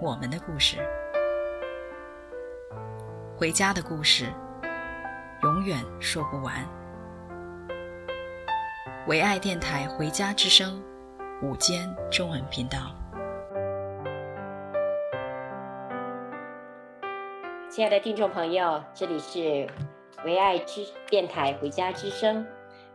我们的故事，回家的故事。永远说不完。唯爱电台《回家之声》午间中文频道，亲爱的听众朋友，这里是唯爱之电台《回家之声》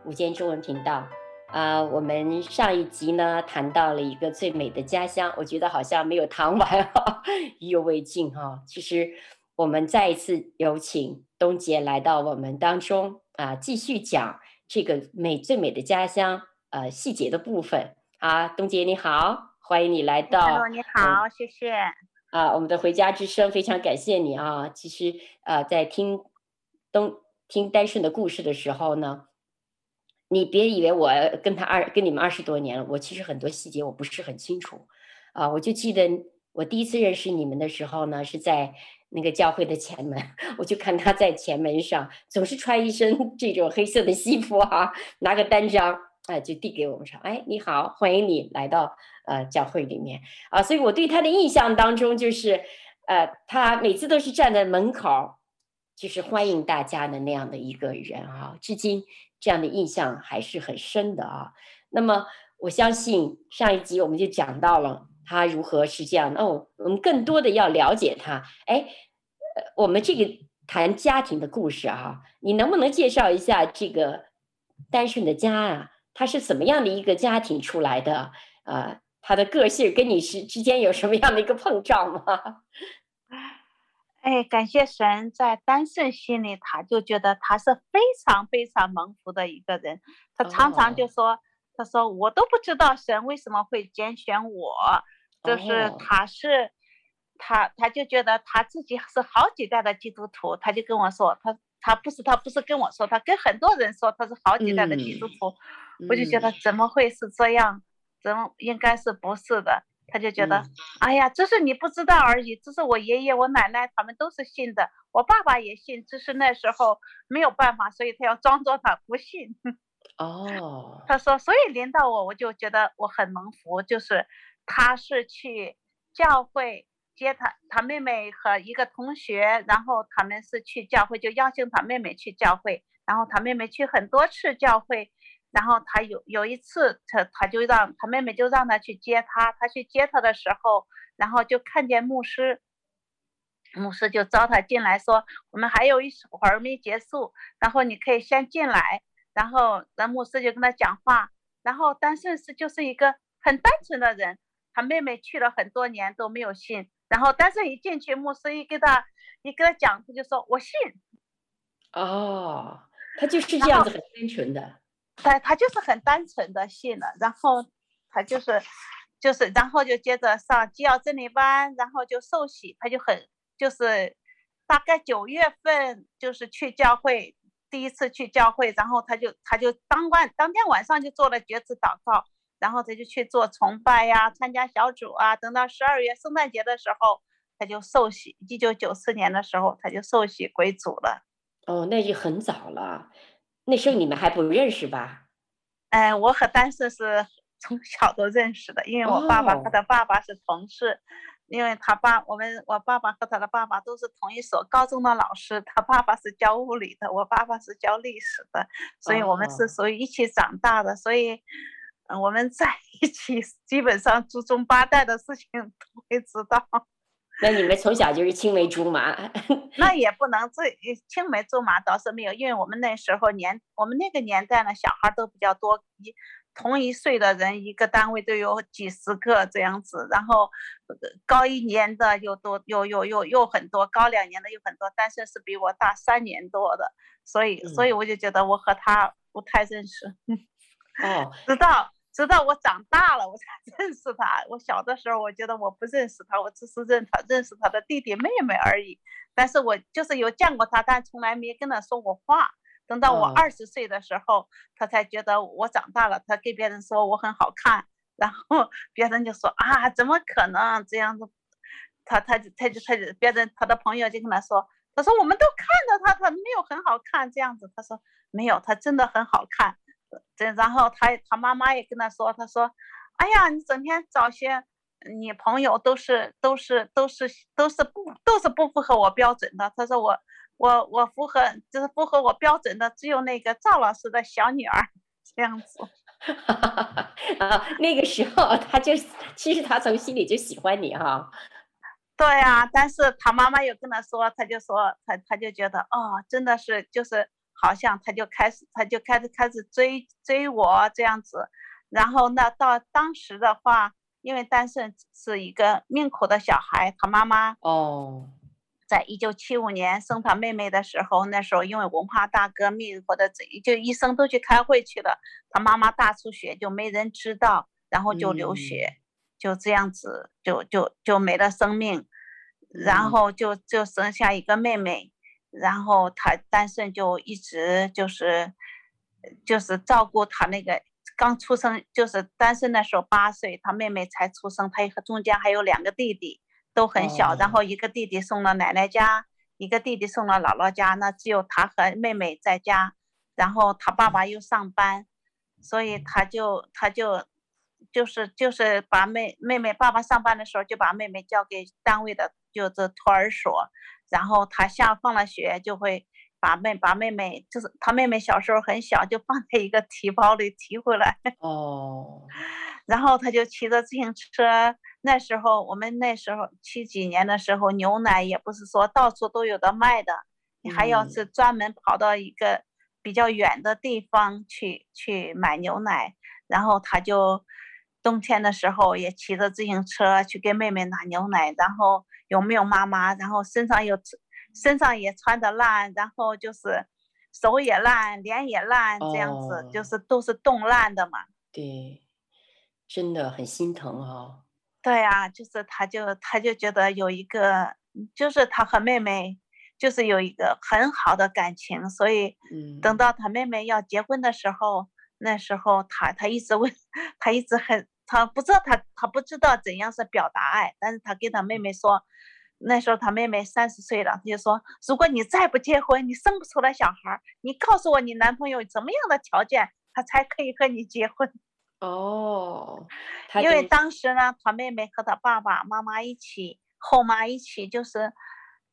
午间中文频道。啊、呃，我们上一集呢谈到了一个最美的家乡，我觉得好像没有谈完哈，意犹未尽哈。其实我们再一次有请。东杰来到我们当中啊，继续讲这个美最美的家乡呃细节的部分啊。东杰你好，欢迎你来到。Hello，你好，嗯、谢谢。啊，我们的回家之声非常感谢你啊。其实呃，在听东听丹顺的故事的时候呢，你别以为我跟他二跟你们二十多年了，我其实很多细节我不是很清楚啊。我就记得我第一次认识你们的时候呢，是在。那个教会的前门，我就看他在前门上总是穿一身 这种黑色的西服啊，拿个单张，哎，就递给我们说：“哎，你好，欢迎你来到呃教会里面啊。”所以我对他的印象当中就是，呃，他每次都是站在门口，就是欢迎大家的那样的一个人啊。至今这样的印象还是很深的啊。那么我相信上一集我们就讲到了。他如何是这样的？哦，我们更多的要了解他。哎，我们这个谈家庭的故事啊，你能不能介绍一下这个单顺的家啊？他是怎么样的一个家庭出来的？啊，他的个性跟你是之间有什么样的一个碰撞吗？哎，感谢神，在丹顺心里，他就觉得他是非常非常蒙福的一个人。他常常就说：“哦、他说我都不知道神为什么会拣选我。”就是他是，他他就觉得他自己是好几代的基督徒，他就跟我说，他他不是他不是跟我说，他跟很多人说他是好几代的基督徒，嗯、我就觉得怎么会是这样？怎么应该是不是的？他就觉得，嗯、哎呀，只是你不知道而已，只是我爷爷我奶奶他们都是信的，我爸爸也信，只是那时候没有办法，所以他要装作他不信。哦，他说，所以临到我，我就觉得我很蒙福，就是。他是去教会接他，他妹妹和一个同学，然后他们是去教会，就邀请他妹妹去教会，然后他妹妹去很多次教会，然后他有有一次，他他就让他妹妹就让他去接他，他去接他的时候，然后就看见牧师，牧师就招他进来说，我们还有一会儿没结束，然后你可以先进来，然后那牧师就跟他讲话，然后但是是就是一个很单纯的人。他妹妹去了很多年都没有信，然后但是一进去，牧师一给他一跟他讲，他就说：“我信。”哦，他就是这样子很单纯的，对，他就是很单纯的信了，然后他就是就是然后就接着上基要真理班，然后就受洗，他就很就是大概九月份就是去教会第一次去教会，然后他就他就当晚当天晚上就做了决志祷告。然后他就去做崇拜呀，参加小组啊。等到十二月圣诞节的时候，他就受洗。一九九四年的时候，他就受洗归主了。哦，那就很早了。那时候你们还不认识吧？哎、呃，我和丹顺是从小都认识的，因为我爸爸和他爸爸是同事。哦、因为他爸，我们我爸爸和他的爸爸都是同一所高中的老师。他爸爸是教物理的，我爸爸是教历史的，所以我们是属于一起长大的。哦、所以。嗯，我们在一起，基本上祖宗八代的事情都会知道。那你们从小就是青梅竹马？那也不能最青梅竹马倒是没有，因为我们那时候年，我们那个年代呢，小孩都比较多，一同一岁的人一个单位都有几十个这样子，然后高一年的又多，又又又又很多，高两年的又很多，但是是比我大三年多的，所以所以我就觉得我和他不太认识。哦，直到直到我长大了，我才 认识他。我小的时候，我觉得我不认识他，我只是认他认识他的弟弟妹妹而已。但是我就是有见过他，但从来没跟他说过话。等到我二十岁的时候，哦、他才觉得我长大了。他跟别人说我很好看，然后 别人就说啊，怎么可能这样子？他他就他就他就别人他的朋友就跟他说，他说我们都看到他，他没有很好看这样子。他说没有，他真的很好看。这然后他他妈妈也跟他说，他说，哎呀，你整天找些你朋友都是都是都是都是不都是不符合我标准的。他说我。我我符合，就是符合我标准的，只有那个赵老师的小女儿这样子。啊，那个时候他就其实他从心里就喜欢你哈。对啊，但是他妈妈又跟他说，他就说他他就觉得哦，真的是就是好像他就开始他就开始开始追追我这样子。然后那到当时的话，因为单顺是一个命苦的小孩，他妈妈哦。在一九七五年生他妹妹的时候，那时候因为文化大革命或者这就医生都去开会去了，他妈妈大出血就没人知道，然后就流血，嗯、就这样子就就就没了生命，然后就就生下一个妹妹，然后他单身就一直就是就是照顾他那个刚出生就是单身的时候八岁，他妹妹才出生，他和中间还有两个弟弟。都很小，oh. 然后一个弟弟送了奶奶家，一个弟弟送了姥姥家，那只有他和妹妹在家，然后他爸爸又上班，所以他就他就就是就是把妹妹妹爸爸上班的时候就把妹妹交给单位的就这托儿所，然后他下放了学就会把妹把妹妹就是他妹妹小时候很小就放在一个提包里提回来哦，oh. 然后他就骑着自行车。那时候我们那时候七几年的时候，牛奶也不是说到处都有的卖的，你还要是专门跑到一个比较远的地方去去买牛奶，然后他就冬天的时候也骑着自行车去给妹妹拿牛奶，然后有没有妈妈，然后身上有身上也穿的烂，然后就是手也烂，脸也烂，这样子、哦、就是都是冻烂的嘛。对，真的很心疼啊、哦。对、啊，就是他就他就觉得有一个，就是他和妹妹，就是有一个很好的感情，所以，等到他妹妹要结婚的时候，嗯、那时候他他一直问，他一直很，他不知道他他不知道怎样是表达爱，但是他跟他妹妹说，那时候他妹妹三十岁了，他就说，如果你再不结婚，你生不出来小孩，你告诉我你男朋友怎么样的条件，他才可以和你结婚。哦，因为当时呢，他妹妹和他爸爸妈妈一起，后妈一起，就是，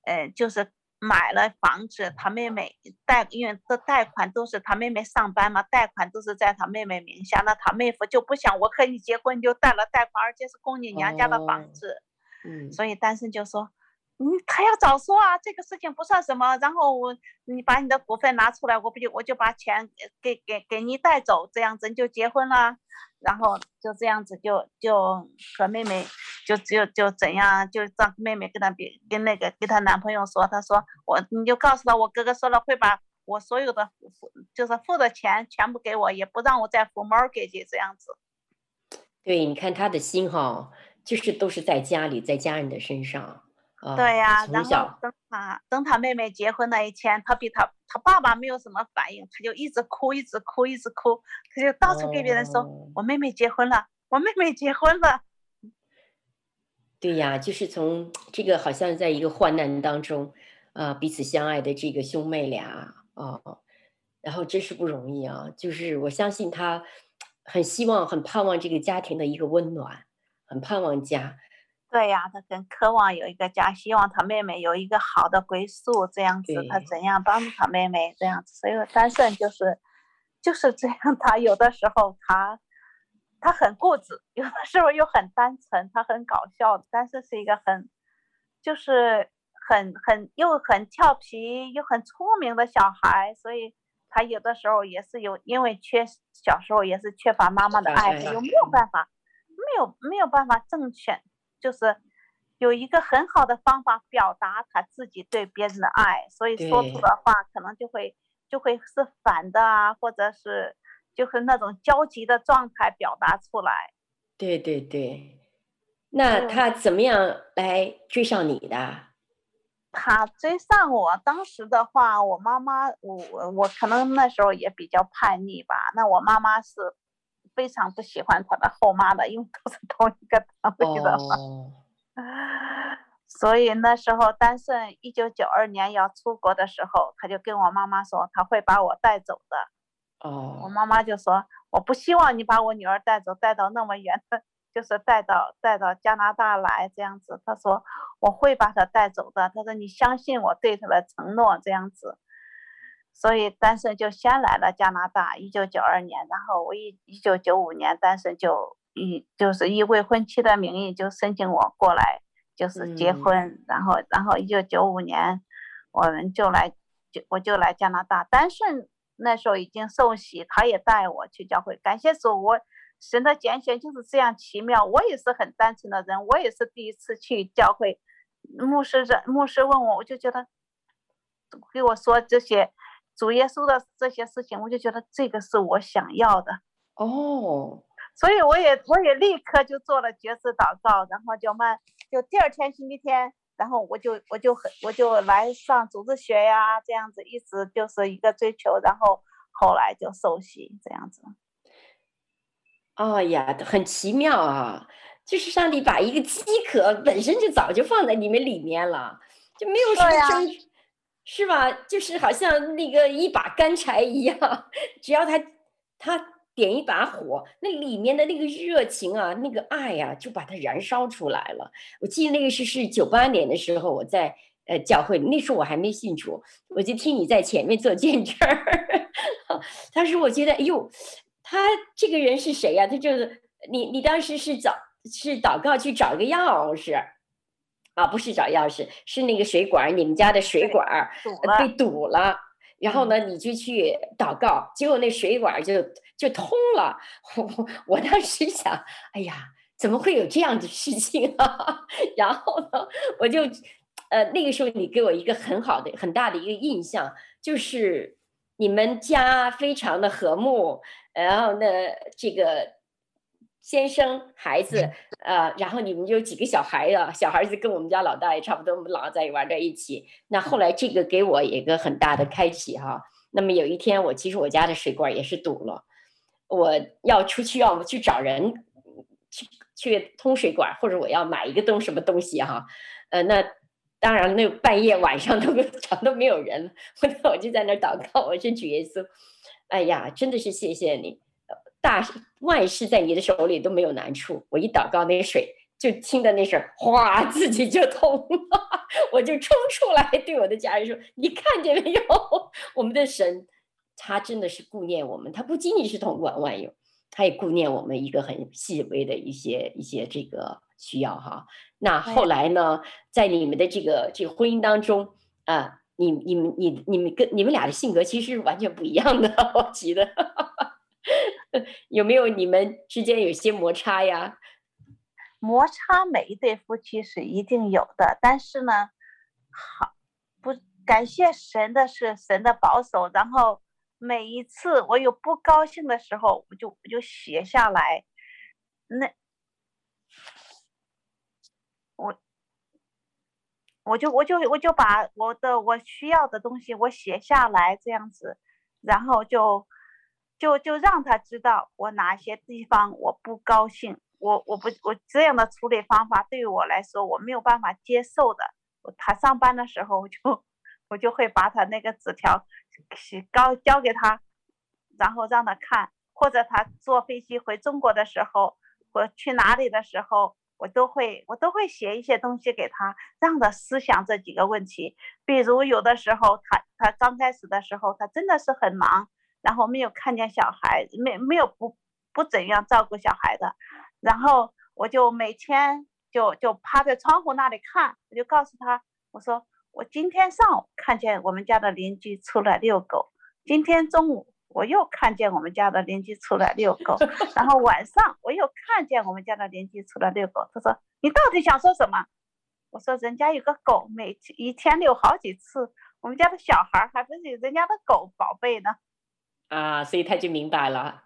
呃，就是买了房子。他妹妹贷，因为这贷款都是他妹妹上班嘛，贷款都是在他妹妹名下。那他妹夫就不想我和你结婚，就贷了贷款，而且是供你娘家的房子。哦、嗯，所以单身就说。嗯，他要早说啊，这个事情不算什么。然后我，你把你的股份拿出来，我不就我就把钱给给给你带走，这样子你就结婚了。然后就这样子就就和妹妹就就就怎样，就让妹妹跟他比跟那个跟他男朋友说，他说我你就告诉他，我哥哥说了会把我所有的付就是付的钱全部给我，也不让我再付 mortgage 这样子。对，你看他的心哈，就是都是在家里，在家人的身上。对呀、啊，然后等他等他妹妹结婚那一天，他比他他爸爸没有什么反应，他就一直哭，一直哭，一直哭，他就到处给别人说：“哦、我妹妹结婚了，我妹妹结婚了。”对呀，就是从这个好像在一个患难当中，啊、呃，彼此相爱的这个兄妹俩啊、哦，然后真是不容易啊！就是我相信他很希望、很盼望这个家庭的一个温暖，很盼望家。对呀，他很渴望有一个家，希望他妹妹有一个好的归宿，这样子，他怎样帮助他妹妹这样子。所以单身就是就是这样，他有的时候他他很固执，有的时候又很单纯，他很搞笑，但是是一个很就是很很又很调皮又很聪明的小孩，所以他有的时候也是有因为缺小时候也是缺乏妈妈的爱，他又没有办法没有没有办法正确。就是有一个很好的方法表达他自己对别人的爱，所以说出的话可能就会就会是反的啊，或者是就是那种焦急的状态表达出来。对对对，那他怎么样来追上你的？他追上我，当时的话，我妈妈，我我可能那时候也比较叛逆吧。那我妈妈是非常不喜欢他的后妈的，因为都是同一个单位的嘛。Oh. 所以那时候丹顺一九九二年要出国的时候，他就跟我妈妈说他会把我带走的。哦，oh. 我妈妈就说我不希望你把我女儿带走，带到那么远的，就是带到带到加拿大来这样子。她说我会把她带走的。她说你相信我对她的承诺这样子。所以单身就先来了加拿大，一九九二年，然后我一一九九五年，单身就以就是以未婚妻的名义就申请我过来。就是结婚，嗯、然后，然后一九九五年，我们就来，就我就来加拿大。丹顺那时候已经受洗，他也带我去教会。感谢主，我神的拣选就是这样奇妙。我也是很单纯的人，我也是第一次去教会。牧师这牧师问我，我就觉得给我说这些主耶稣的这些事情，我就觉得这个是我想要的。哦。所以我也我也立刻就做了决志祷告，然后就慢就第二天星期天，然后我就我就很我就来上组织学呀，这样子一直就是一个追求，然后后来就受洗这样子。哦呀，很奇妙啊！就是上帝把一个饥渴本身就早就放在你们里面了，就没有什么争，啊、是吧？就是好像那个一把干柴一样，只要他他。点一把火，那里面的那个热情啊，那个爱呀、啊，就把它燃烧出来了。我记得那个是是九八年的时候，我在呃教会，那时候我还没信主，我就听你在前面做见证儿。当时我觉得，哎呦，他这个人是谁呀、啊？他就是你，你当时是找是祷告去找个钥匙啊？不是找钥匙，是那个水管，你们家的水管被堵了。然后呢，你就去祷告，结果那水管就就通了。我我当时想，哎呀，怎么会有这样的事情啊？然后呢，我就，呃，那个时候你给我一个很好的、很大的一个印象，就是你们家非常的和睦。然后呢，这个。先生孩子，呃，然后你们就几个小孩啊？小孩子跟我们家老大也差不多，我们老在玩在一起。那后来这个给我一个很大的开启哈。那么有一天我其实我家的水管也是堵了，我要出去要去找人去去通水管，或者我要买一个东什么东西哈。呃，那当然那半夜晚上都找 都没有人，我我就在那祷告，我说主耶稣，哎呀，真的是谢谢你。大万事在你的手里都没有难处。我一祷告，那水就听的那声，哗，自己就通了。我就冲出来对我的家人说：“你看见没有？我们的神，他真的是顾念我们。他不仅仅是统管万有，他也顾念我们一个很细微的一些一些这个需要哈。那后来呢，在你们的这个这个婚姻当中啊，你你们你你们跟你们俩的性格其实是完全不一样的，我记得。” 有没有你们之间有些摩擦呀？摩擦每一对夫妻是一定有的，但是呢，好不感谢神的是神的保守。然后每一次我有不高兴的时候，我就我就写下来，那我我就我就我就把我的我需要的东西我写下来这样子，然后就。就就让他知道我哪些地方我不高兴，我我不我这样的处理方法对于我来说我没有办法接受的。他上班的时候我就 我就会把他那个纸条写交交给他，然后让他看，或者他坐飞机回中国的时候，我去哪里的时候，我都会我都会写一些东西给他，让他思想这几个问题。比如有的时候他他刚开始的时候他真的是很忙。然后没有看见小孩，没没有不不怎样照顾小孩的，然后我就每天就就趴在窗户那里看，我就告诉他，我说我今天上午看见我们家的邻居出来遛狗，今天中午我又看见我们家的邻居出来遛狗，然后晚上我又看见我们家的邻居出来遛狗。他说你到底想说什么？我说人家有个狗，每一天遛好几次，我们家的小孩还不是人家的狗宝贝呢。啊，所以他就明白了。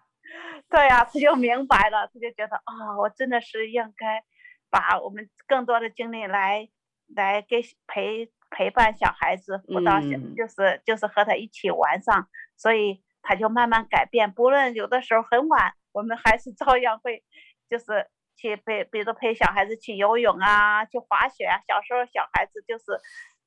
对呀、啊，他就明白了，他就觉得啊、哦，我真的是应该把我们更多的精力来来给陪陪伴小孩子辅导小，嗯、就是就是和他一起玩上，所以他就慢慢改变。不论有的时候很晚，我们还是照样会就是去陪，比如陪小孩子去游泳啊，去滑雪啊。小时候小孩子就是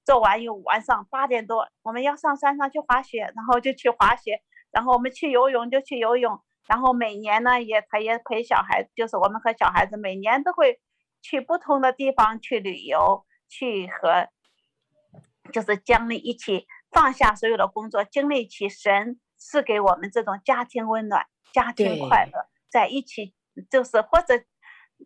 做完又晚上八点多，我们要上山上去滑雪，然后就去滑雪，然后我们去游泳就去游泳。然后每年呢，也他也陪小孩，就是我们和小孩子每年都会去不同的地方去旅游，去和就是将你一起放下所有的工作，经历起神赐给我们这种家庭温暖、家庭快乐，在一起就是或者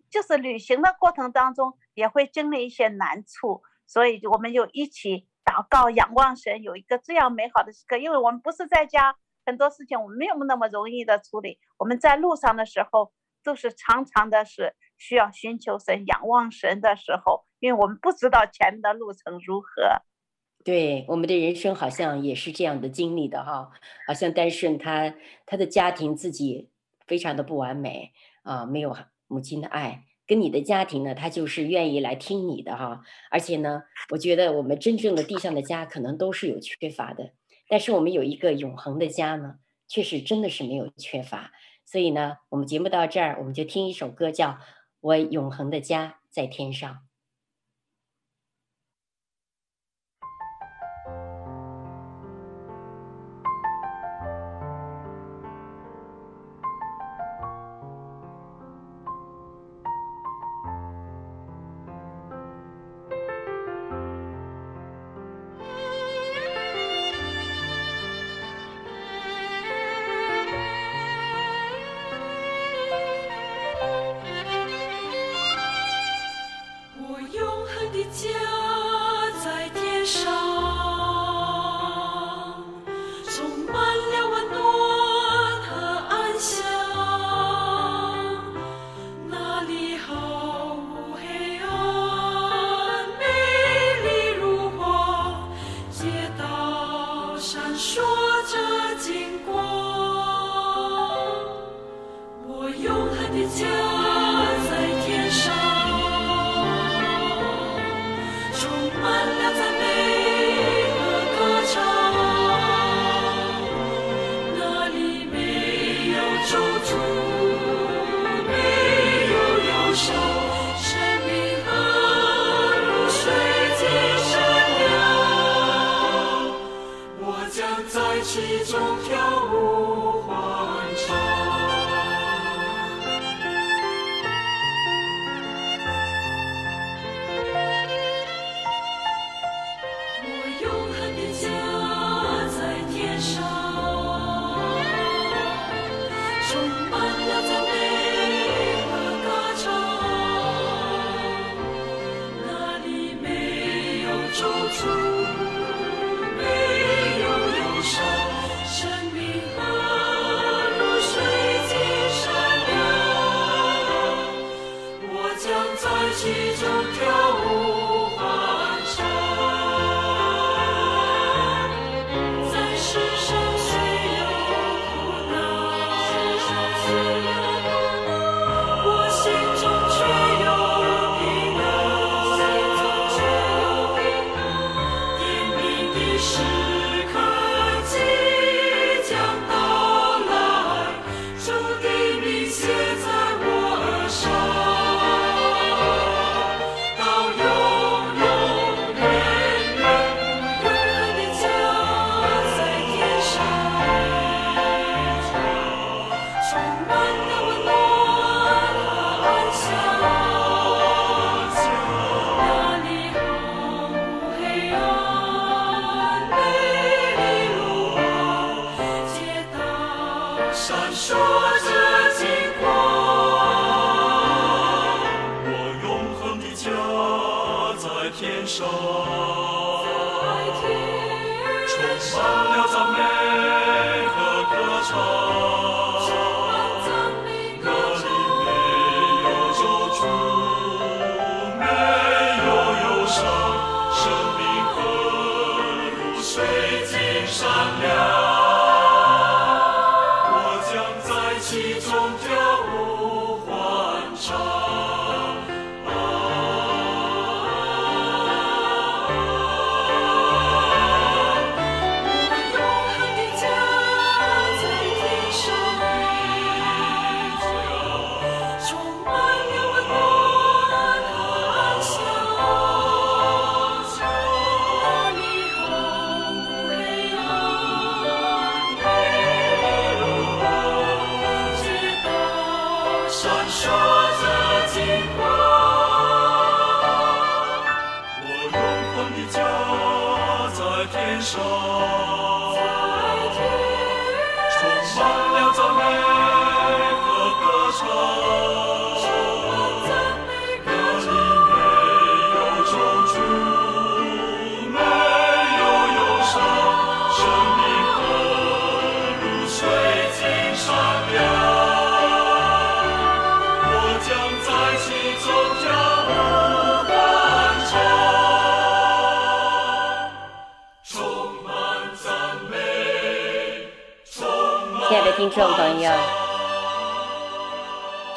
就是旅行的过程当中也会经历一些难处，所以我们就一起祷告、仰望神，有一个这样美好的时刻，因为我们不是在家。很多事情我们没有那么容易的处理。我们在路上的时候，都是常常的是需要寻求神、仰望神的时候，因为我们不知道前面的路程如何。对，我们的人生好像也是这样的经历的哈。好像丹顺他他的家庭自己非常的不完美啊，没有母亲的爱。跟你的家庭呢，他就是愿意来听你的哈。而且呢，我觉得我们真正的地上的家可能都是有缺乏的。但是我们有一个永恒的家呢，确实真的是没有缺乏。所以呢，我们节目到这儿，我们就听一首歌，叫《我永恒的家在天上》。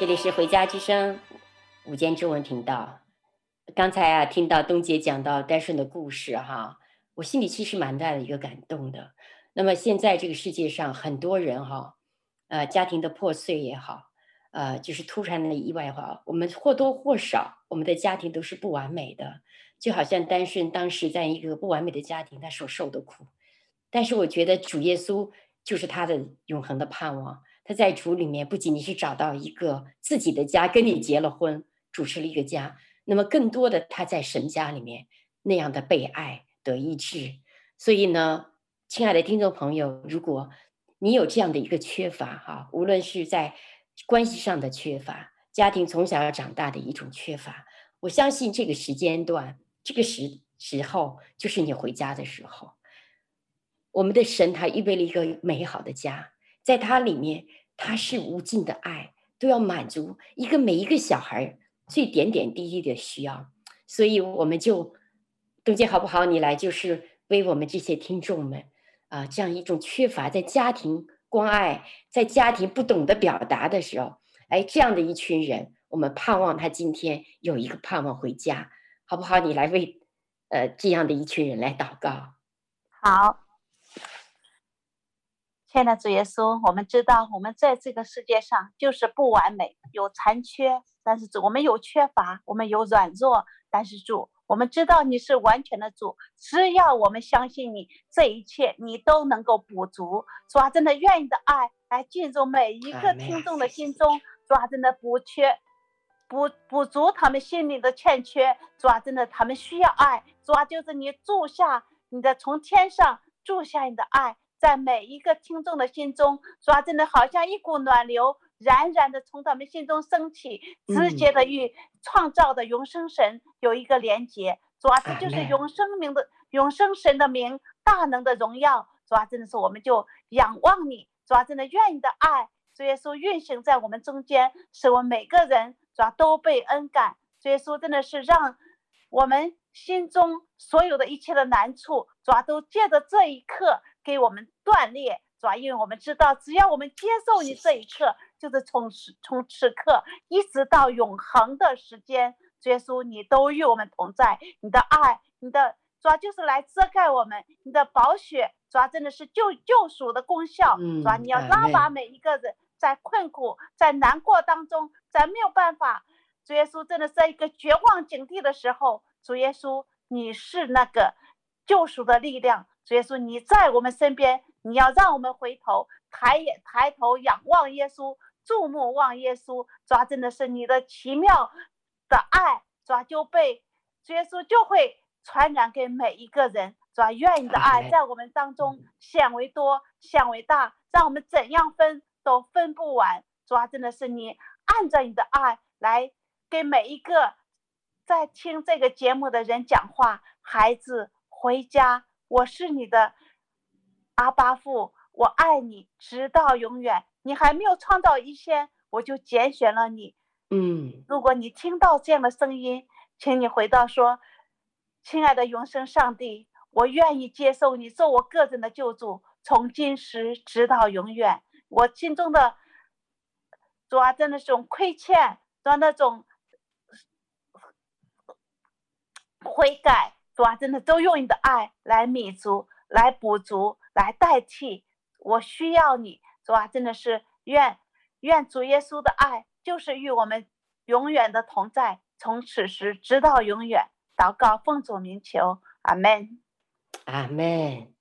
这里是回家之声午间中文频道。刚才啊，听到东姐讲到戴顺的故事哈，我心里其实蛮大的一个感动的。那么现在这个世界上很多人哈，呃，家庭的破碎也好，呃，就是突然的意外哈，我们或多或少，我们的家庭都是不完美的。就好像戴顺当时在一个不完美的家庭，他所受的苦。但是我觉得主耶稣。就是他的永恒的盼望。他在主里面不仅仅是找到一个自己的家，跟你结了婚，主持了一个家。那么更多的，他在神家里面那样的被爱得医治。所以呢，亲爱的听众朋友，如果你有这样的一个缺乏哈，无论是在关系上的缺乏，家庭从小要长大的一种缺乏，我相信这个时间段，这个时时候，就是你回家的时候。我们的神，他预备了一个美好的家，在他里面，他是无尽的爱，都要满足一个每一个小孩最点点滴滴的需要。所以，我们就东姐好不好？你来，就是为我们这些听众们啊，这样一种缺乏在家庭关爱，在家庭不懂得表达的时候，哎，这样的一群人，我们盼望他今天有一个盼望回家，好不好？你来为呃这样的一群人来祷告。好。亲爱的主耶稣，我们知道我们在这个世界上就是不完美，有残缺，但是主，我们有缺乏，我们有软弱，但是主，我们知道你是完全的主，只要我们相信你，这一切你都能够补足。主啊，真的愿意的爱来进入每一个听众的心中，主啊，真的补缺，补补足他们心里的欠缺。主啊，真的他们需要爱。主啊，就是你住下你的从天上住下你的爱。在每一个听众的心中，主啊，真的好像一股暖流，冉冉的从他们心中升起，直接的与创造的永生神有一个连接。主啊，这就是永生名的永生神的名，大能的荣耀。主啊，真的是我们就仰望你，主啊，真的愿意的爱，主耶稣运行在我们中间，使我们每个人主啊都被恩感。主耶稣真的是让我们心中所有的一切的难处，主啊，都借着这一刻。给我们断裂，主要因为我们知道，只要我们接受你这一刻，就是从此从此刻一直到永恒的时间，耶稣你都与我们同在，你的爱，你的主要就是来遮盖我们，你的宝血，主要真的是救救赎的功效，主要你要拉拔每一个人在困苦、在难过当中，在没有办法，主耶稣真的是在一个绝望境地的时候，主耶稣你是那个救赎的力量。主耶稣，你在我们身边，你要让我们回头抬眼抬头仰望耶稣，注目望耶稣，抓真的是你的奇妙的爱，抓就被耶稣就会传染给每一个人，主愿你的爱在我们当中显为多，显为大，让我们怎样分都分不完，主真的是你按照你的爱来给每一个在听这个节目的人讲话，孩子回家。我是你的阿巴父，我爱你直到永远。你还没有创造一天，我就拣选了你。嗯，如果你听到这样的声音，请你回到说：“亲爱的永生上帝，我愿意接受你做我个人的救主，从今时直到永远。”我心中的主啊，真的是种亏欠，的那种悔改。主啊，真的都用你的爱来弥足、来补足、来代替。我需要你，主啊，真的是愿愿主耶稣的爱就是与我们永远的同在，从此时直到永远。祷告奉主名求，阿门，阿门。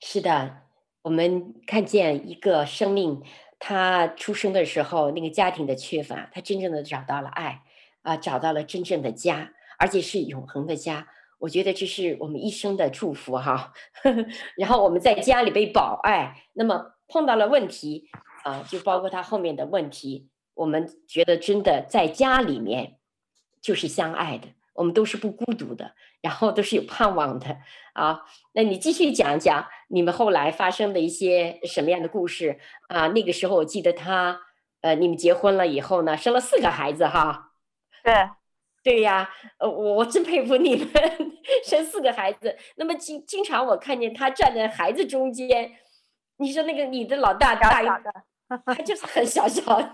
是的，我们看见一个生命，他出生的时候那个家庭的缺乏，他真正的找到了爱啊，找到了真正的家，而且是永恒的家。我觉得这是我们一生的祝福哈。然后我们在家里被保爱，那么碰到了问题啊，就包括他后面的问题，我们觉得真的在家里面就是相爱的，我们都是不孤独的，然后都是有盼望的啊。那你继续讲讲你们后来发生的一些什么样的故事啊？那个时候我记得他呃，你们结婚了以后呢，生了四个孩子哈。对。对呀，呃，我我真佩服你们生四个孩子。那么经经常我看见他站在孩子中间，你说那个你的老大大一个，他就是很小小的。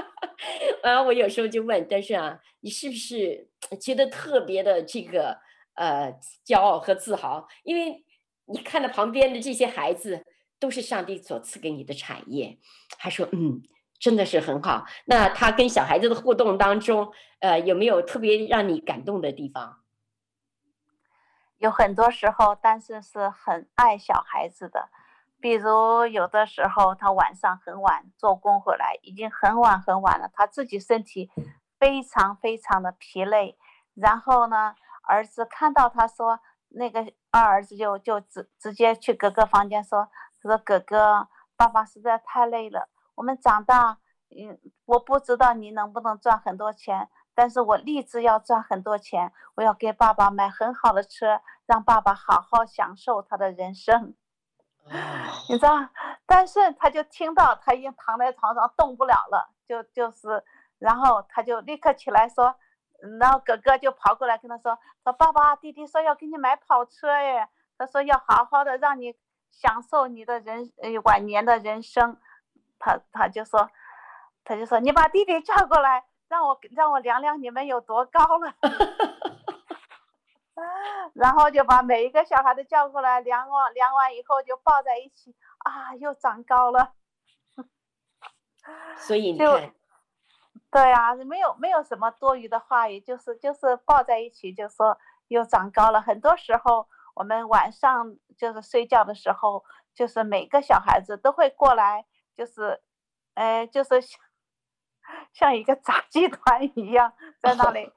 然后，我有时候就问，但是啊，你是不是觉得特别的这个呃骄傲和自豪？因为你看到旁边的这些孩子都是上帝所赐给你的产业。他说，嗯。真的是很好。那他跟小孩子的互动当中，呃，有没有特别让你感动的地方？有很多时候，但是是很爱小孩子的。比如有的时候，他晚上很晚做工回来，已经很晚很晚了，他自己身体非常非常的疲累。然后呢，儿子看到他说，那个二儿子就就直直接去哥哥房间说：“他说哥哥，爸爸实在太累了。”我们长大，嗯，我不知道你能不能赚很多钱，但是我立志要赚很多钱，我要给爸爸买很好的车，让爸爸好好享受他的人生。你知道，但是他就听到他已经躺在床上动不了了，就就是，然后他就立刻起来说，然后哥哥就跑过来跟他说，说爸爸，弟弟说要给你买跑车耶，他说要好好的让你享受你的人呃晚年的人生。他他就说，他就说，你把弟弟叫过来，让我让我量量你们有多高了。然后就把每一个小孩都叫过来量完，量完以后就抱在一起，啊，又长高了。所以就对啊，没有没有什么多余的话语，就是就是抱在一起就说又长高了。很多时候我们晚上就是睡觉的时候，就是每个小孩子都会过来。就是，呃，就是像像一个杂技团一样，在那里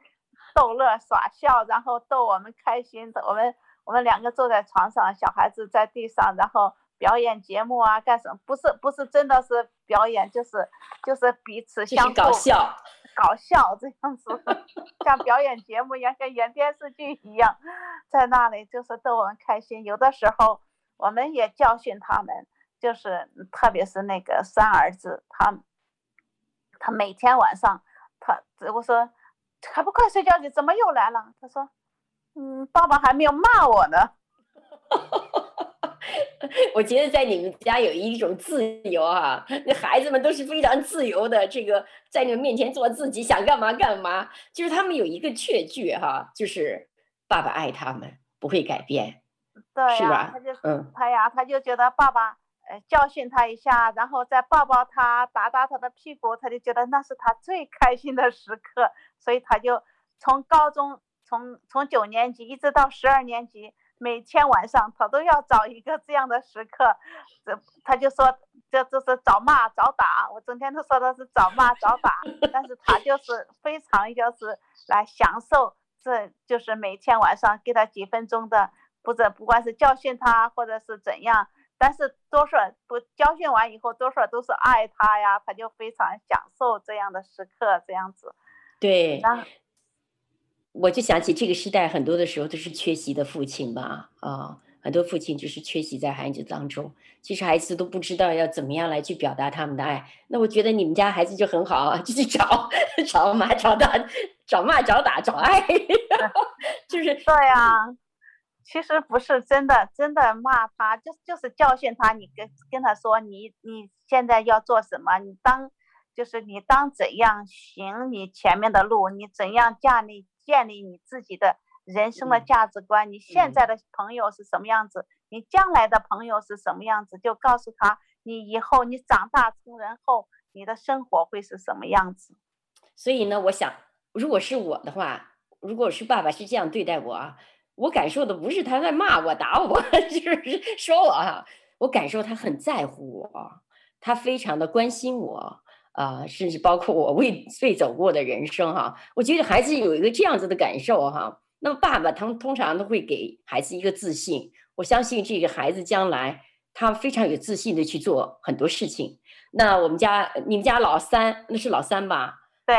逗乐耍笑，然后逗我们开心的。我们我们两个坐在床上，小孩子在地上，然后表演节目啊，干什么？不是不是，真的是表演，就是就是彼此相搞笑，搞笑这样子，像表演节目一样，像演电视剧一样，在那里就是逗我们开心。有的时候我们也教训他们。就是，特别是那个三儿子，他他每天晚上，他我说还不快睡觉，你怎么又来了？他说，嗯，爸爸还没有骂我呢。我觉得在你们家有一种自由啊，那孩子们都是非常自由的，这个在你们面前做自己，想干嘛干嘛。就是他们有一个确据哈，就是爸爸爱他们，不会改变，对、啊，是吧？他就嗯，他呀，他就觉得爸爸。呃，教训他一下，然后再抱抱他，打打他的屁股，他就觉得那是他最开心的时刻，所以他就从高中，从从九年级一直到十二年级，每天晚上他都要找一个这样的时刻，这他就说这这是找骂找打，我整天都说的是找骂找打，但是他就是非常就是来享受，这就是每天晚上给他几分钟的，不是不管是教训他或者是怎样。但是多数人不教训完以后，多数人都是爱他呀，他就非常享受这样的时刻，这样子。对，我就想起这个时代很多的时候都是缺席的父亲吧，啊，很多父亲就是缺席在孩子当中，其实孩子都不知道要怎么样来去表达他们的爱。那我觉得你们家孩子就很好，就去找 找骂找打，找骂找打找爱，就是对呀。其实不是真的，真的骂他，就就是教训他。你跟跟他说，你你现在要做什么？你当就是你当怎样行你前面的路？你怎样建立建立你自己的人生的价值观？你现在的朋友是什么样子？你将来的朋友是什么样子？就告诉他，你以后你长大成人后，你的生活会是什么样子？所以呢，我想，如果是我的话，如果是爸爸是这样对待我啊。我感受的不是他在骂我、打我，就是说我啊，我感受他很在乎我，他非常的关心我啊，甚至包括我未未走过的人生哈。我觉得孩子有一个这样子的感受哈，那么爸爸他们通常都会给孩子一个自信，我相信这个孩子将来他非常有自信的去做很多事情。那我们家你们家老三，那是老三吧？对，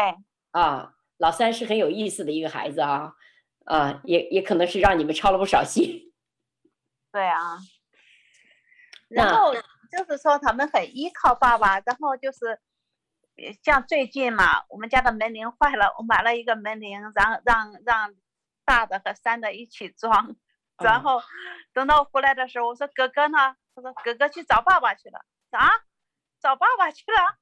啊，老三是很有意思的一个孩子啊，啊，也也可能是让你们操了不少心。对啊，然后就是说他们很依靠爸爸，然后就是。像最近嘛，我们家的门铃坏了，我买了一个门铃，让让让大的和三的一起装，然后等到我回来的时候，我说哥哥呢？他说哥哥去找爸爸去了。啊，找爸爸去了？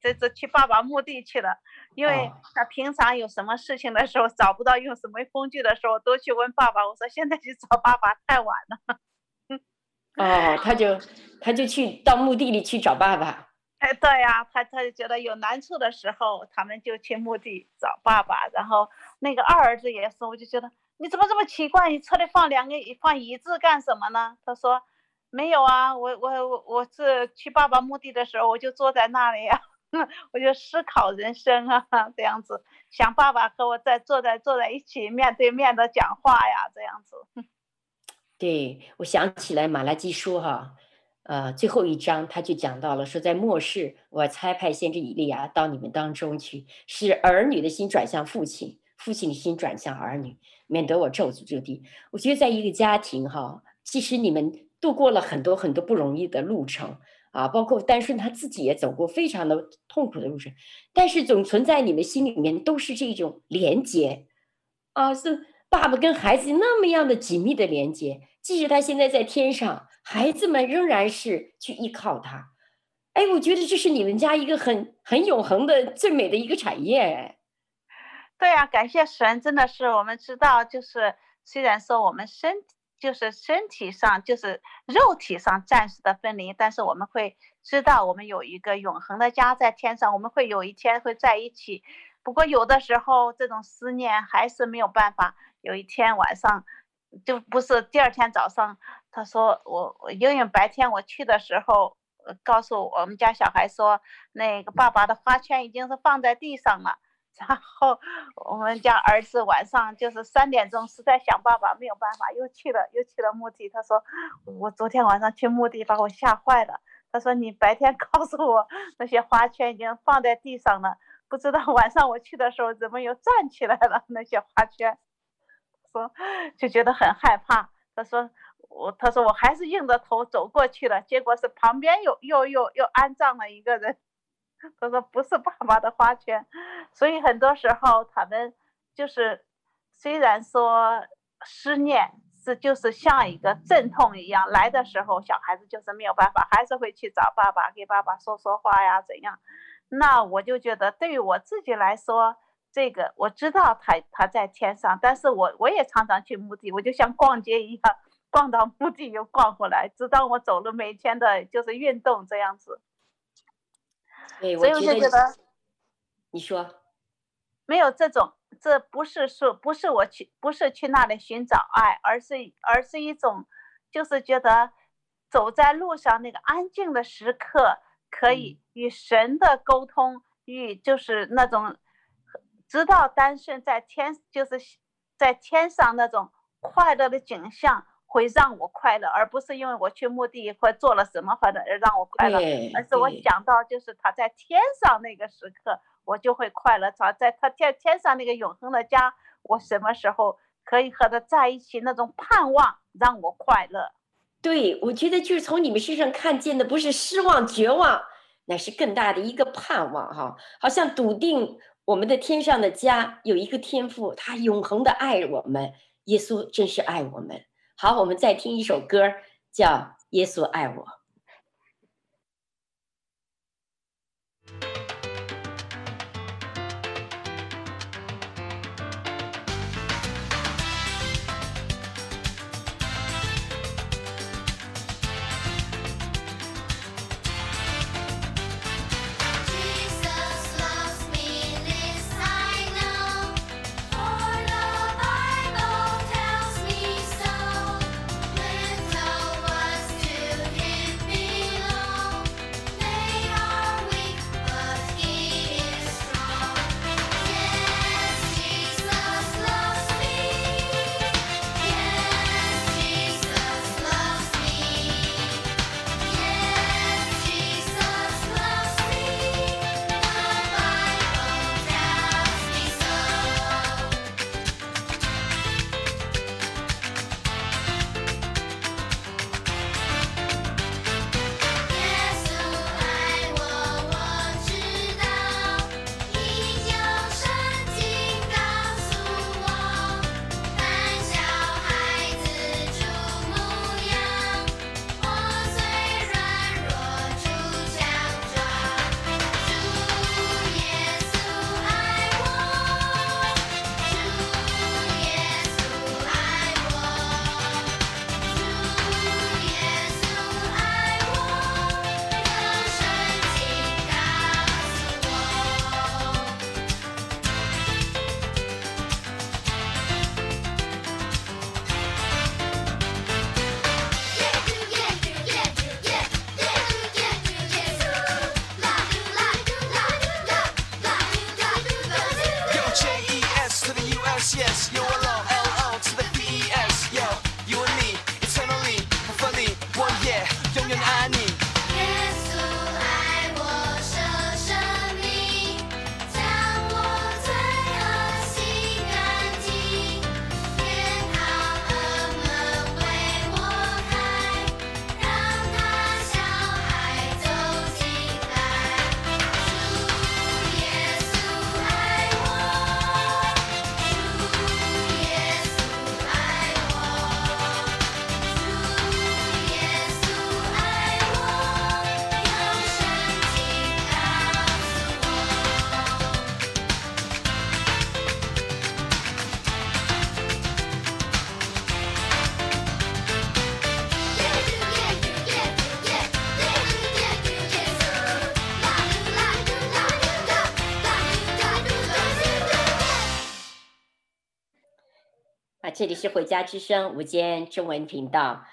这这去爸爸墓地去了，因为他平常有什么事情的时候找不到用什么工具的时候，都去问爸爸。我说现在去找爸爸太晚了。哦，他就他就去到墓地里去找爸爸。哎，对呀、啊，他他就觉得有难处的时候，他们就去墓地找爸爸。然后那个二儿子也说，我就觉得你怎么这么奇怪？你车里放两个放椅子干什么呢？他说没有啊，我我我我是去爸爸墓地的时候，我就坐在那里呀、我就思考人生啊，这样子想爸爸和我在坐在坐在一起面对面的讲话呀，这样子。对，我想起来马拉基书哈。呃，最后一章他就讲到了，说在末世，我要差派先知以利亚到你们当中去，使儿女的心转向父亲，父亲的心转向儿女，免得我咒诅这地。我觉得在一个家庭哈，即使你们度过了很多很多不容易的路程啊，包括丹顺他自己也走过非常的痛苦的路程，但是总存在你们心里面都是这种连接啊，是爸爸跟孩子那么样的紧密的连接，即使他现在在天上。孩子们仍然是去依靠他，哎，我觉得这是你们家一个很很永恒的最美的一个产业。对、啊，感谢神，真的是我们知道，就是虽然说我们身体就是身体上就是肉体上暂时的分离，但是我们会知道我们有一个永恒的家在天上，我们会有一天会在一起。不过有的时候这种思念还是没有办法，有一天晚上就不是第二天早上。他说我我因为白天我去的时候，告诉我们家小孩说，那个爸爸的花圈已经是放在地上了。然后我们家儿子晚上就是三点钟实在想爸爸没有办法，又去了又去了墓地。他说我昨天晚上去墓地把我吓坏了。他说你白天 告诉我那些花圈已经放在地上了，不知道晚上我去的时候怎么又站起来了那些花圈。说就觉得很害怕。他说。我他说我还是硬着头走过去了，结果是旁边又又又又安葬了一个人。他说不是爸爸的花圈，所以很多时候他们就是虽然说思念是就是像一个阵痛一样来的时候，小孩子就是没有办法，还是会去找爸爸，给爸爸说说话呀怎样。那我就觉得对于我自己来说，这个我知道他他在天上，但是我我也常常去墓地，我就像逛街一样。逛到墓地又逛回来，直到我走了每天的就是运动这样子。对，所以我就觉得，你说，没有这种，这不是说不是我去，不是去那里寻找爱，而是而是一种，就是觉得走在路上那个安静的时刻，可以与神的沟通，与就是那种知道单身在天，就是在天上那种快乐的景象。会让我快乐，而不是因为我去墓地或做了什么或者而让我快乐，而是我想到就是他在天上那个时刻，我就会快乐。他在他天天上那个永恒的家，我什么时候可以和他在一起？那种盼望让我快乐。对，我觉得就是从你们身上看见的不是失望绝望，乃是更大的一个盼望哈，好像笃定我们的天上的家有一个天父，他永恒的爱我们，耶稣真是爱我们。好，我们再听一首歌，叫《耶稣爱我》。是回家之声无间中文频道。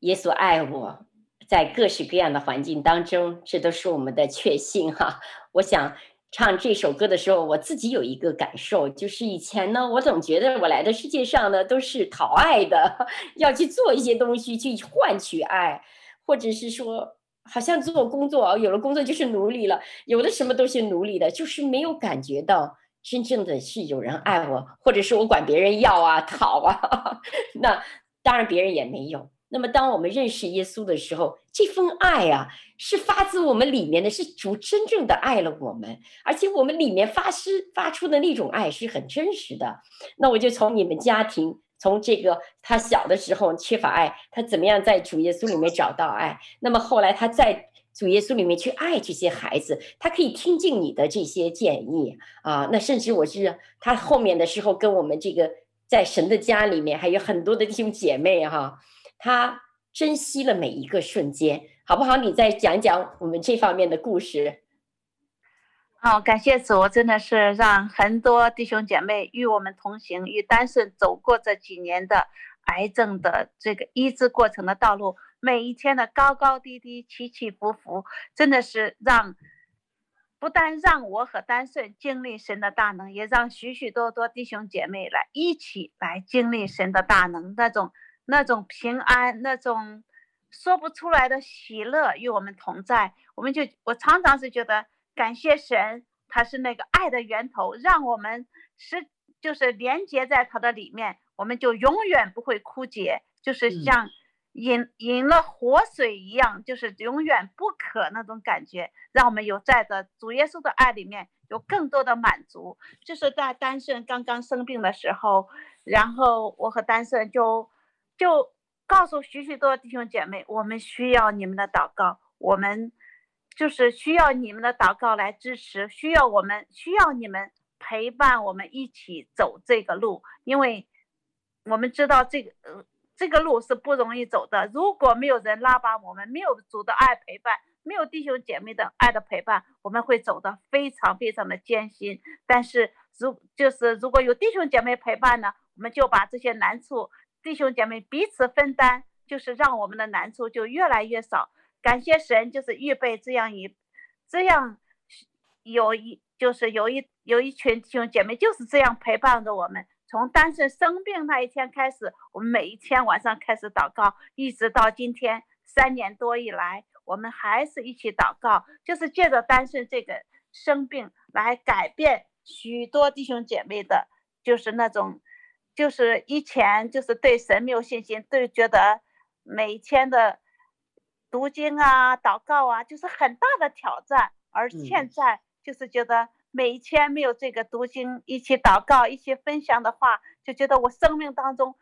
耶稣爱我，在各式各样的环境当中，这都是我们的确信哈。我想唱这首歌的时候，我自己有一个感受，就是以前呢，我总觉得我来到世界上呢都是讨爱的，要去做一些东西去换取爱，或者是说，好像做工作，有了工作就是奴隶了，有的什么都是奴隶的，就是没有感觉到。真正的是有人爱我，或者是我管别人要啊、讨啊，那当然别人也没有。那么当我们认识耶稣的时候，这份爱啊，是发自我们里面的，是主真正的爱了我们，而且我们里面发施发出的那种爱是很真实的。那我就从你们家庭，从这个他小的时候缺乏爱，他怎么样在主耶稣里面找到爱？那么后来他在。主耶稣里面去爱这些孩子，他可以听进你的这些建议啊。那甚至我是他后面的时候，跟我们这个在神的家里面还有很多的弟兄姐妹哈、他珍惜了每一个瞬间，好不好？你再讲讲我们这方面的故事。好，感谢主，真的是让很多弟兄姐妹与我们同行，与丹顺走过这几年的癌症的这个医治过程的道路。每一天的高高低低、起起伏伏，真的是让不但让我和丹顺经历神的大能，也让许许多多弟兄姐妹来一起来经历神的大能，那种那种平安，那种说不出来的喜乐与我们同在。我们就我常常是觉得感谢神，他是那个爱的源头，让我们是就是连接在他的里面，我们就永远不会枯竭，就是像。饮饮了活水一样，就是永远不渴那种感觉，让我们有在的主耶稣的爱里面有更多的满足。就是在丹顺刚刚生病的时候，然后我和丹顺就就告诉许许多弟兄姐妹，我们需要你们的祷告，我们就是需要你们的祷告来支持，需要我们需要你们陪伴我们一起走这个路，因为我们知道这个呃。这个路是不容易走的，如果没有人拉拔我们，没有主的爱陪伴，没有弟兄姐妹的爱的陪伴，我们会走得非常非常的艰辛。但是如就是如果有弟兄姐妹陪伴呢，我们就把这些难处，弟兄姐妹彼此分担，就是让我们的难处就越来越少。感谢神，就是预备这样一这样有一就是有一有一群弟兄姐妹就是这样陪伴着我们。从单顺生病那一天开始，我们每一天晚上开始祷告，一直到今天三年多以来，我们还是一起祷告，就是借着单顺这个生病来改变许多弟兄姐妹的，就是那种，就是以前就是对神没有信心，对觉得每天的读经啊、祷告啊，就是很大的挑战，而现在就是觉得。每一天没有这个读经，一起祷告，一起分享的话，就觉得我生命当中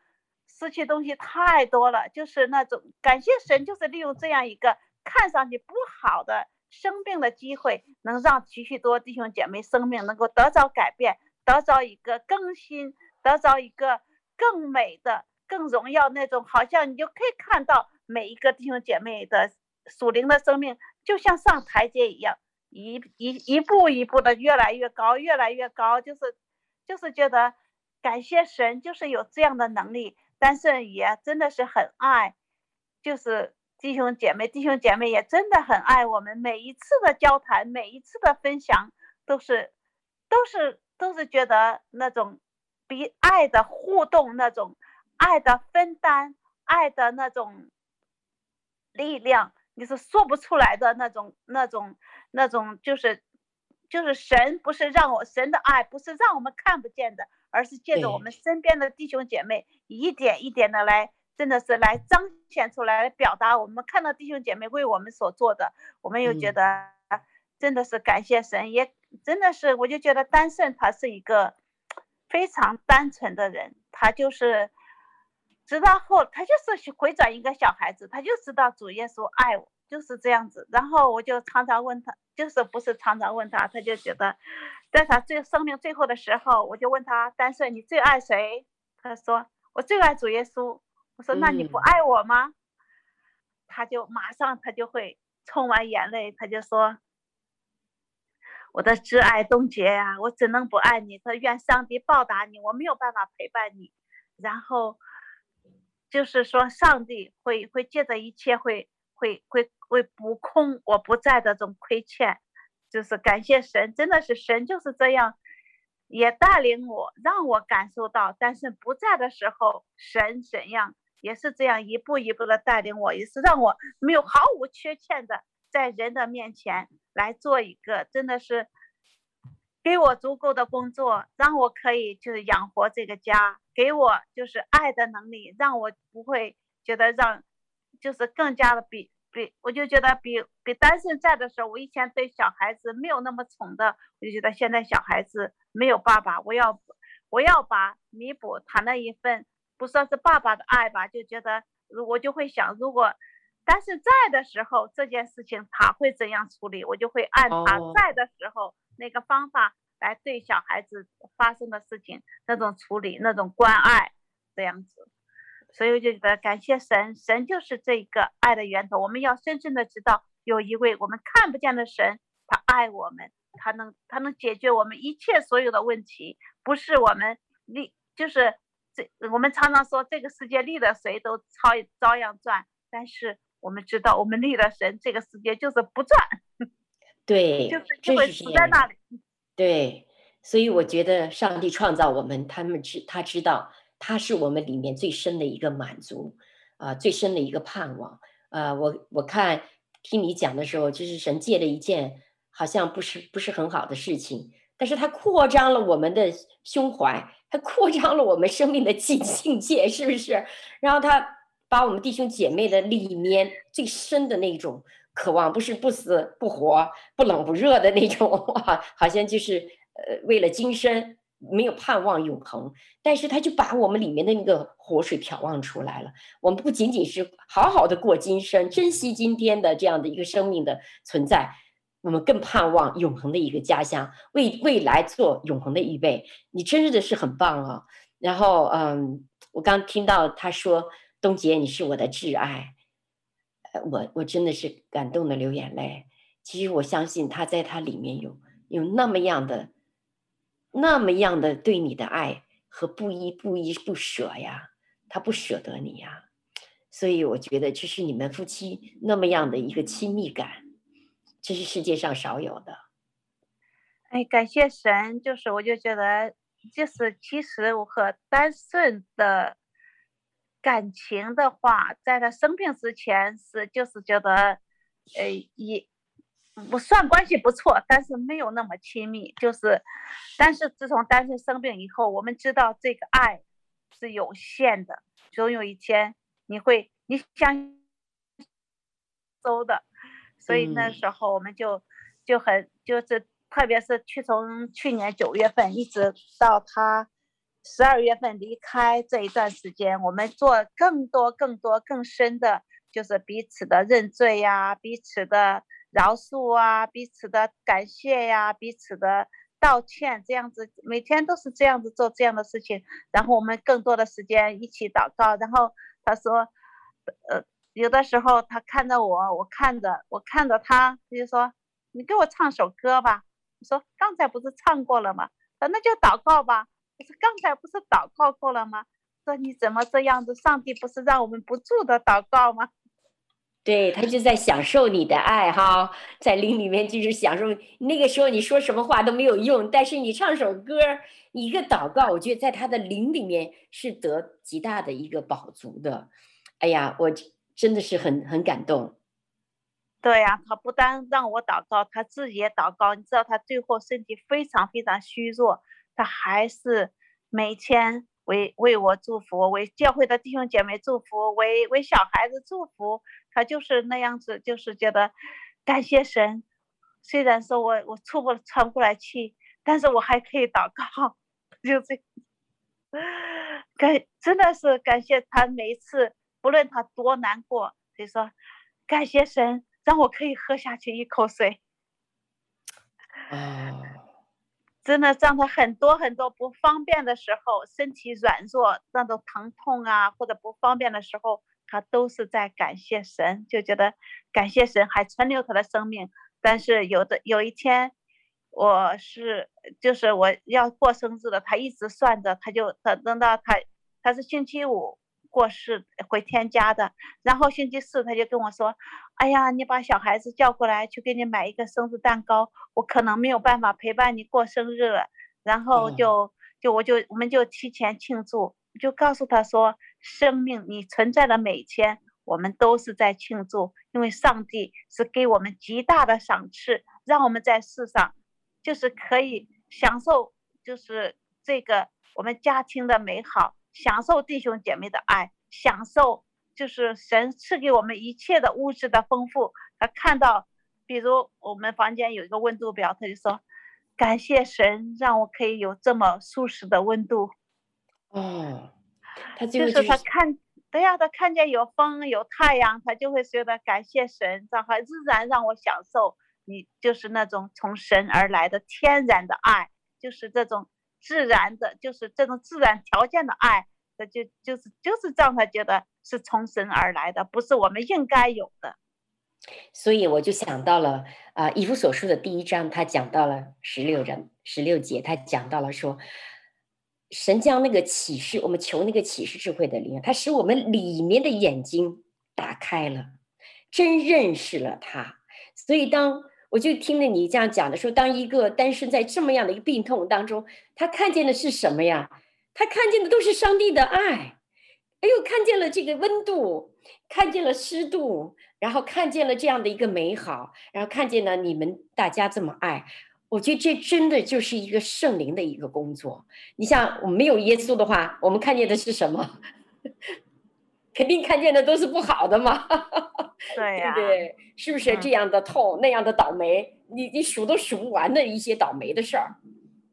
失去东西太多了。就是那种感谢神，就是利用这样一个看上去不好的生病的机会，能让许许多弟兄姐妹生命能够得着改变，得着一个更新，得着一个更美的、更荣耀那种，好像你就可以看到每一个弟兄姐妹的属灵的生命，就像上台阶一样。一一一步一步的越来越高，越来越高，就是就是觉得感谢神，就是有这样的能力。但是也真的是很爱，就是弟兄姐妹，弟兄姐妹也真的很爱我们。每一次的交谈，每一次的分享，都是都是都是觉得那种比爱的互动，那种爱的分担，爱的那种力量。你是说不出来的那种、那种、那种，就是，就是神不是让我神的爱不是让我们看不见的，而是借着我们身边的弟兄姐妹一点一点的来，真的是来彰显出来，来表达我们看到弟兄姐妹为我们所做的，我们又觉得真的是感谢神，也真的是我就觉得丹顺他是一个非常单纯的人，他就是。直到后，他就是回转一个小孩子，他就知道主耶稣爱我，就是这样子。然后我就常常问他，就是不是常常问他，他就觉得，在他最生命最后的时候，我就问他，丹顺，你最爱谁？他说我最爱主耶稣。我说那你不爱我吗？嗯、他就马上他就会冲完眼泪，他就说我的挚爱东杰呀，我怎能不爱你？他愿上帝报答你，我没有办法陪伴你。然后就是说上帝会会借着一切会会会会补空我不在的这种亏欠，就是感谢神，真的是神就是这样，也带领我让我感受到，但是不在的时候神怎样也是这样一步一步的带领我，也是让我没有毫无缺欠的在人的面前来做一个真的是。给我足够的工作，让我可以就是养活这个家，给我就是爱的能力，让我不会觉得让，就是更加的比比，我就觉得比比单身在的时候，我以前对小孩子没有那么宠的，我就觉得现在小孩子没有爸爸，我要我要把弥补他那一份不算是爸爸的爱吧，就觉得我就会想，如果单身在的时候这件事情他会怎样处理，我就会按他在的时候。Oh. 那个方法来对小孩子发生的事情那种处理那种关爱这样子，所以我就觉得感谢神，神就是这个爱的源头。我们要深深的知道有一位我们看不见的神，他爱我们，他能他能解决我们一切所有的问题，不是我们立就是这我们常常说这个世界立了谁都超照样转，但是我们知道我们立了神，这个世界就是不转。对，就是就会死在那里。对，所以我觉得上帝创造我们，他们知他知道，他是我们里面最深的一个满足，啊、呃，最深的一个盼望。啊、呃，我我看听你讲的时候，就是神借了一件好像不是不是很好的事情，但是他扩张了我们的胸怀，他扩张了我们生命的境境界，是不是？然后他把我们弟兄姐妹的里面最深的那种。渴望不是不死不活、不冷不热的那种，哇，好像就是呃为了今生没有盼望永恒，但是他就把我们里面的那个活水眺望出来了。我们不仅仅是好好的过今生，珍惜今天的这样的一个生命的存在，我们更盼望永恒的一个家乡，为未来做永恒的预备。你真的是很棒啊！然后嗯，我刚听到他说：“东杰，你是我的挚爱。”我我真的是感动的流眼泪。其实我相信他在他里面有有那么样的那么样的对你的爱和不依不依不舍呀，他不舍得你呀，所以我觉得这是你们夫妻那么样的一个亲密感，这是世界上少有的。哎，感谢神，就是我就觉得，就是其实我和单顺的。感情的话，在他生病之前是就是觉得，呃，也不算关系不错，但是没有那么亲密。就是，但是自从单身生病以后，我们知道这个爱是有限的，总有一天你会你想走的。所以那时候我们就就很就是，特别是去从去年九月份一直到他。十二月份离开这一段时间，我们做更多、更多、更深的，就是彼此的认罪呀、彼此的饶恕啊、彼此的感谢呀、彼此的道歉，这样子每天都是这样子做这样的事情。然后我们更多的时间一起祷告。然后他说，呃，有的时候他看着我，我看着我看着他，他就说：“你给我唱首歌吧。”我说：“刚才不是唱过了吗？”说：“那就祷告吧。”刚才不是祷告过了吗？说你怎么这样子？上帝不是让我们不住的祷告吗？对，他就在享受你的爱哈，在灵里面就是享受。那个时候你说什么话都没有用，但是你唱首歌，一个祷告，我觉得在他的灵里面是得极大的一个饱足的。哎呀，我真的是很很感动。对呀，他不单让我祷告，他自己也祷告。你知道他最后身体非常非常虚弱。他还是每天为为我祝福，为教会的弟兄姐妹祝福，为为小孩子祝福。他就是那样子，就是觉得感谢神。虽然说我我出不喘不过来气，但是我还可以祷告，就这感真的是感谢他每一次，不论他多难过，就说感谢神让我可以喝下去一口水。啊。真的让他很多很多不方便的时候，身体软弱，那种疼痛啊，或者不方便的时候，他都是在感谢神，就觉得感谢神还存留他的生命。但是有的有一天，我是就是我要过生日了，他一直算着，他就等等到他他是星期五过世回天家的，然后星期四他就跟我说：“哎呀，你把小孩子叫过来，去给你买一个生日蛋糕，我可能没有办法陪伴你过生日了。”然后就、嗯、就我就我们就提前庆祝，就告诉他说：“生命你存在的每一天，我们都是在庆祝，因为上帝是给我们极大的赏赐，让我们在世上就是可以享受，就是这个我们家庭的美好，享受弟兄姐妹的爱，享受就是神赐给我们一切的物质的丰富。他看到，比如我们房间有一个温度表，他就说。”感谢神让我可以有这么舒适的温度。哦，他就，就是他看，对呀，他看见有风有太阳，他就会觉得感谢神，让他自然让我享受你就是那种从神而来的天然的爱，就是这种自然的，就是这种自然条件的爱，就就是就是让他觉得是从神而来的，不是我们应该有的。所以我就想到了啊，呃，以弗所书的第一章，他讲到了十六章十六节，他讲到了说，神将那个启示，我们求那个启示智慧的灵，他使我们里面的眼睛打开了，真认识了他。所以当我就听了你这样讲的说，当一个单身在这么样的一个病痛当中，他看见的是什么呀？他看见的都是上帝的爱。哎呦，看见了这个温度，看见了湿度，然后看见了这样的一个美好，然后看见了你们大家这么爱，我觉得这真的就是一个圣灵的一个工作。你像我们没有耶稣的话，我们看见的是什么？肯定看见的都是不好的嘛。对呀、啊，对不对？是不是这样的痛，嗯、那样的倒霉？你你数都数不完的一些倒霉的事儿。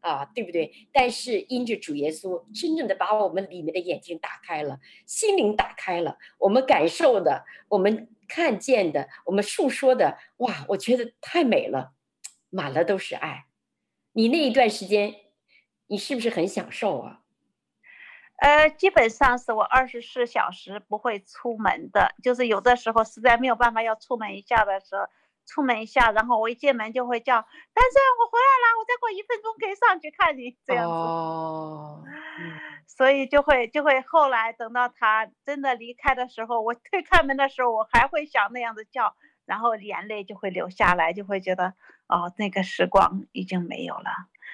啊，对不对？但是因着主耶稣，真正的把我们里面的眼睛打开了，心灵打开了，我们感受的，我们看见的，我们诉说的，哇，我觉得太美了，满了都是爱。你那一段时间，你是不是很享受啊？呃，基本上是我二十四小时不会出门的，就是有的时候实在没有办法要出门一下的时候。出门一下，然后我一进门就会叫，但是我回来了，我再过一分钟可以上去看你这样子。哦，所以就会就会后来等到他真的离开的时候，我推开门的时候，我还会想那样子叫，然后眼泪就会流下来，就会觉得哦，那个时光已经没有了。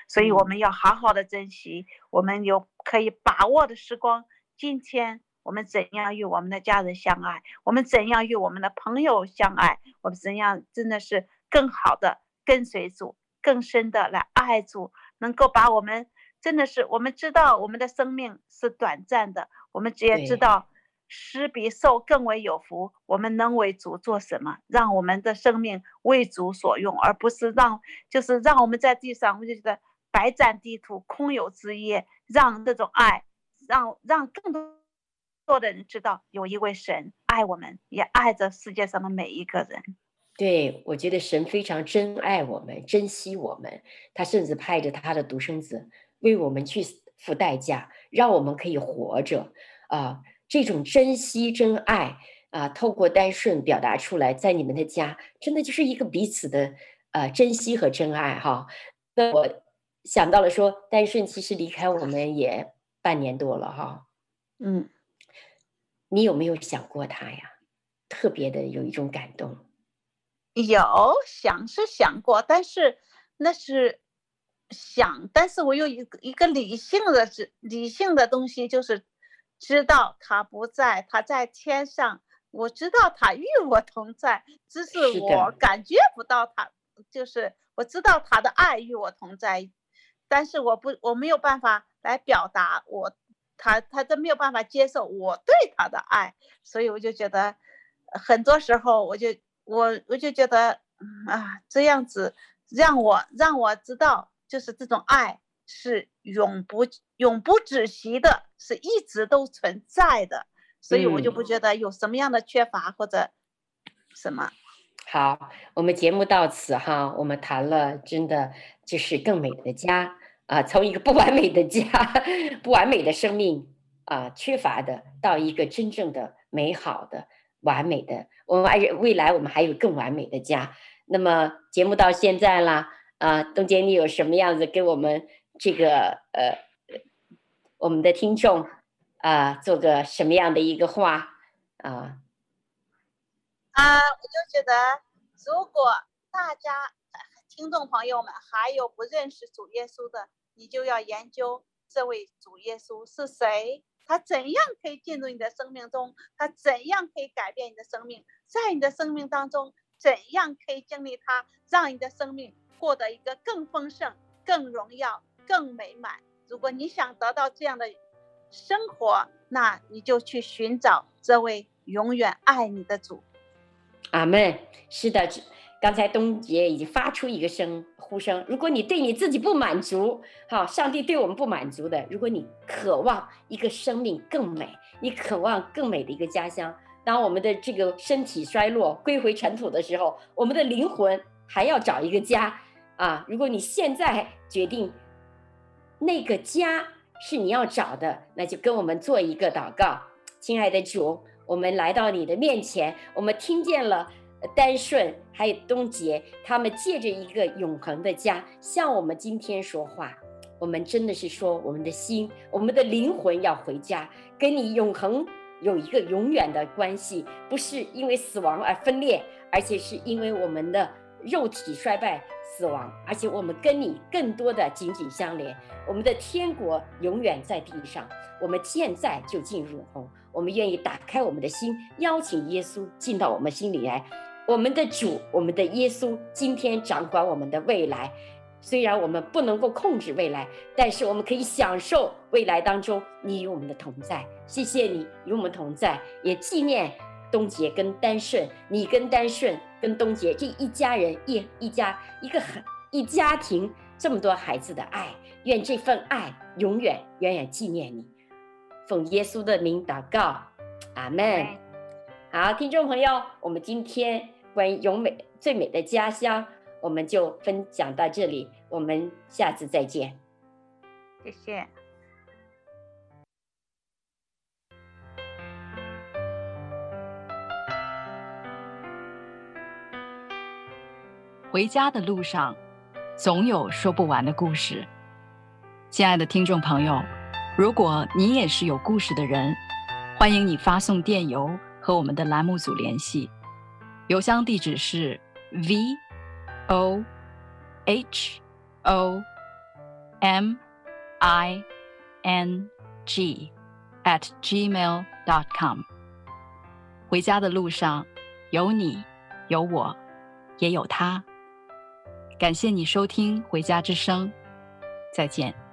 所以我们要好好的珍惜我们有可以把握的时光，今天。我们怎样与我们的家人相爱？我们怎样与我们的朋友相爱？我们怎样真的是更好的跟随主，更深的来爱主，能够把我们真的是我们知道我们的生命是短暂的，我们只也知道施比受更为有福。我们能为主做什么？让我们的生命为主所用，而不是让就是让我们在地上我就觉得白占地土，空有枝叶。让这种爱，让让更多。多的人知道有一位神爱我们，也爱着世界上的每一个人。对，我觉得神非常珍爱我们，珍惜我们。他甚至派着他的独生子为我们去付代价，让我们可以活着。啊，这种珍惜、真爱啊，透过单顺表达出来，在你们的家，真的就是一个彼此的呃珍惜和真爱哈。那我想到了说，单顺其实离开我们也半年多了哈。嗯。你有没有想过他呀？特别的有一种感动。有想是想过，但是那是想，但是我有一个一个理性的是理性的东西，就是知道他不在，他在天上。我知道他与我同在，只是我感觉不到他，就是我知道他的爱与我同在，但是我不我没有办法来表达我。他他都没有办法接受我对他的爱，所以我就觉得，很多时候我就我我就觉得啊，这样子让我让我知道，就是这种爱是永不永不止息的，是一直都存在的，所以我就不觉得有什么样的缺乏或者什么。嗯、好，我们节目到此哈，我们谈了真的就是更美的家。啊，从一个不完美的家、不完美的生命啊，缺乏的，到一个真正的美好的、完美的，我们还未来我们还有更完美的家。那么节目到现在啦，啊，东杰，你有什么样子给我们这个呃我们的听众啊、做个什么样的一个话啊？啊，我就觉得，如果大家听众朋友们还有不认识主耶稣的，你就要研究这位主耶稣是谁，他怎样可以进入你的生命中，他怎样可以改变你的生命，在你的生命当中怎样可以经历他，让你的生命过得一个更丰盛、更荣耀、更美满。如果你想得到这样的生活，那你就去寻找这位永远爱你的主。阿门。是的，刚才东杰已经发出一个声呼声。如果你对你自己不满足，好，上帝对我们不满足的，如果你渴望一个生命更美，你渴望更美的一个家乡，当我们的这个身体衰落归回尘土的时候，我们的灵魂还要找一个家啊！如果你现在决定那个家是你要找的，那就跟我们做一个祷告，亲爱的主。我们来到你的面前，我们听见了丹顺还有东杰，他们借着一个永恒的家向我们今天说话。我们真的是说，我们的心，我们的灵魂要回家，跟你永恒有一个永远的关系，不是因为死亡而分裂，而且是因为我们的肉体衰败死亡，而且我们跟你更多的紧紧相连。我们的天国永远在地上，我们现在就进入。我们愿意打开我们的心，邀请耶稣进到我们心里来。我们的主，我们的耶稣，今天掌管我们的未来。虽然我们不能够控制未来，但是我们可以享受未来当中你与我们的同在。谢谢你与我们同在，也纪念东杰跟丹顺，你跟丹顺跟东杰这一家人一一家一个很一家庭这么多孩子的爱，愿这份爱永远远远纪念你。奉耶稣的名祷告，阿门。好，听众朋友，我们今天关于永美最美的家乡，我们就分享到这里，我们下次再见。谢谢。回家的路上，总有说不完的故事。亲爱的听众朋友。如果你也是有故事的人，欢迎你发送电邮和我们的栏目组联系，邮箱地址是 v o h o m i n g at gmail dot com。回家的路上，有你，有我，也有他。感谢你收听《回家之声》，再见。